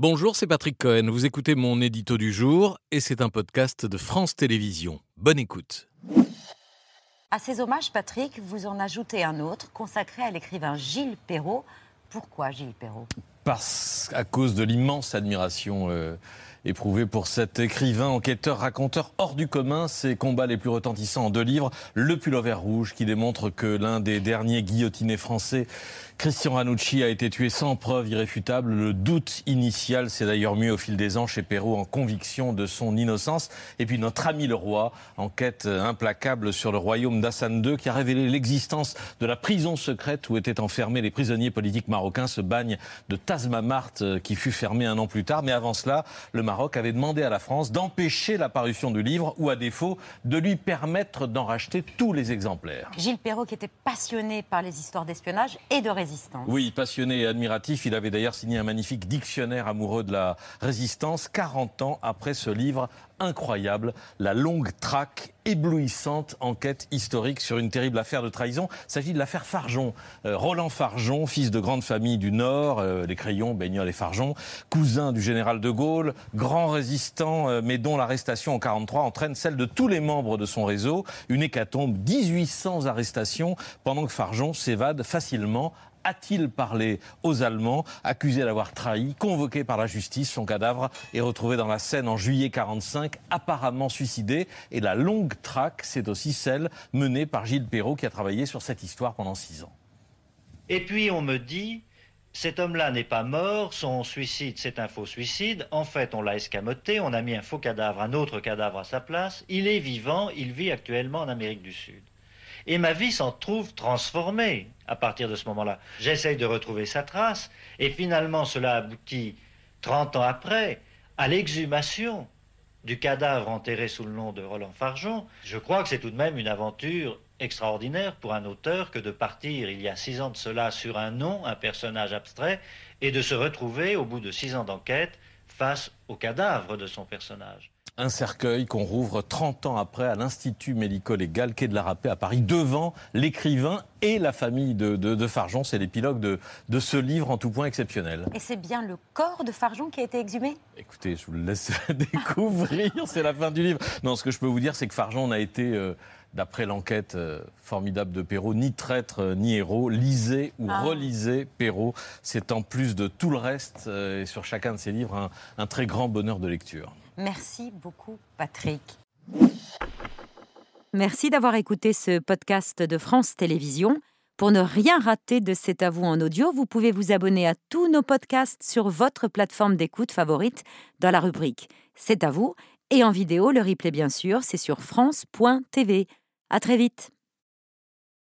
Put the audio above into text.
Bonjour, c'est Patrick Cohen. Vous écoutez mon édito du jour et c'est un podcast de France Télévisions. Bonne écoute. À ces hommages, Patrick, vous en ajoutez un autre consacré à l'écrivain Gilles Perrault. Pourquoi Gilles Perrault? Parce à cause de l'immense admiration euh, éprouvée pour cet écrivain, enquêteur, raconteur hors du commun, ses combats les plus retentissants en deux livres, Le pullover rouge, qui démontre que l'un des derniers guillotinés français Christian Ranucci a été tué sans preuve irréfutable. Le doute initial s'est d'ailleurs mis au fil des ans chez Perrault en conviction de son innocence. Et puis notre ami le roi, enquête implacable sur le royaume d'Hassan II, qui a révélé l'existence de la prison secrète où étaient enfermés les prisonniers politiques marocains, ce bagne de Tazmamart euh, qui fut fermé un an plus tard. Mais avant cela, le Maroc avait demandé à la France d'empêcher la parution du livre ou à défaut de lui permettre d'en racheter tous les exemplaires. Gilles Perrault qui était passionné par les histoires d'espionnage et de résistance oui, passionné et admiratif, il avait d'ailleurs signé un magnifique dictionnaire amoureux de la résistance 40 ans après ce livre incroyable, la longue traque éblouissante enquête historique sur une terrible affaire de trahison. Il s'agit de l'affaire Farjon. Euh, Roland Farjon, fils de grande famille du Nord, euh, les Crayons, Baignol et Farjon, cousin du général de Gaulle, grand résistant, euh, mais dont l'arrestation en 43 entraîne celle de tous les membres de son réseau. Une hécatombe, 1800 arrestations, pendant que Farjon s'évade facilement a-t-il parlé aux Allemands, accusé d'avoir trahi, convoqué par la justice Son cadavre est retrouvé dans la Seine en juillet 45, apparemment suicidé. Et la longue traque, c'est aussi celle menée par Gilles Perrault qui a travaillé sur cette histoire pendant six ans. Et puis on me dit, cet homme-là n'est pas mort, son suicide c'est un faux suicide, en fait on l'a escamoté, on a mis un faux cadavre, un autre cadavre à sa place, il est vivant, il vit actuellement en Amérique du Sud. Et ma vie s'en trouve transformée à partir de ce moment-là. J'essaye de retrouver sa trace, et finalement cela aboutit, 30 ans après, à l'exhumation du cadavre enterré sous le nom de Roland Farjon. Je crois que c'est tout de même une aventure extraordinaire pour un auteur que de partir il y a six ans de cela sur un nom, un personnage abstrait, et de se retrouver au bout de six ans d'enquête face au cadavre de son personnage un cercueil qu'on rouvre 30 ans après à l'Institut médico-légal quai de la Rapée à Paris, devant l'écrivain et la famille de, Farjon. C'est l'épilogue de, de, ce livre en tout point exceptionnel. Et c'est bien le corps de Farjon qui a été exhumé? Écoutez, je vous le laisse découvrir, c'est la fin du livre. Non, ce que je peux vous dire, c'est que Farjon n'a été... Euh, d'après l'enquête euh, formidable de Perrault, ni traître euh, ni héros. Lisez ou ah. relisez Perrault. C'est en plus de tout le reste, et sur chacun de ses livres, un très grand bonheur de lecture. Merci beaucoup, Patrick. Merci d'avoir écouté ce podcast de France Télévisions. Pour ne rien rater de C'est à vous en audio, vous pouvez vous abonner à tous nos podcasts sur votre plateforme d'écoute favorite dans la rubrique C'est à vous et en vidéo, le replay bien sûr, c'est sur France.tv. À très vite.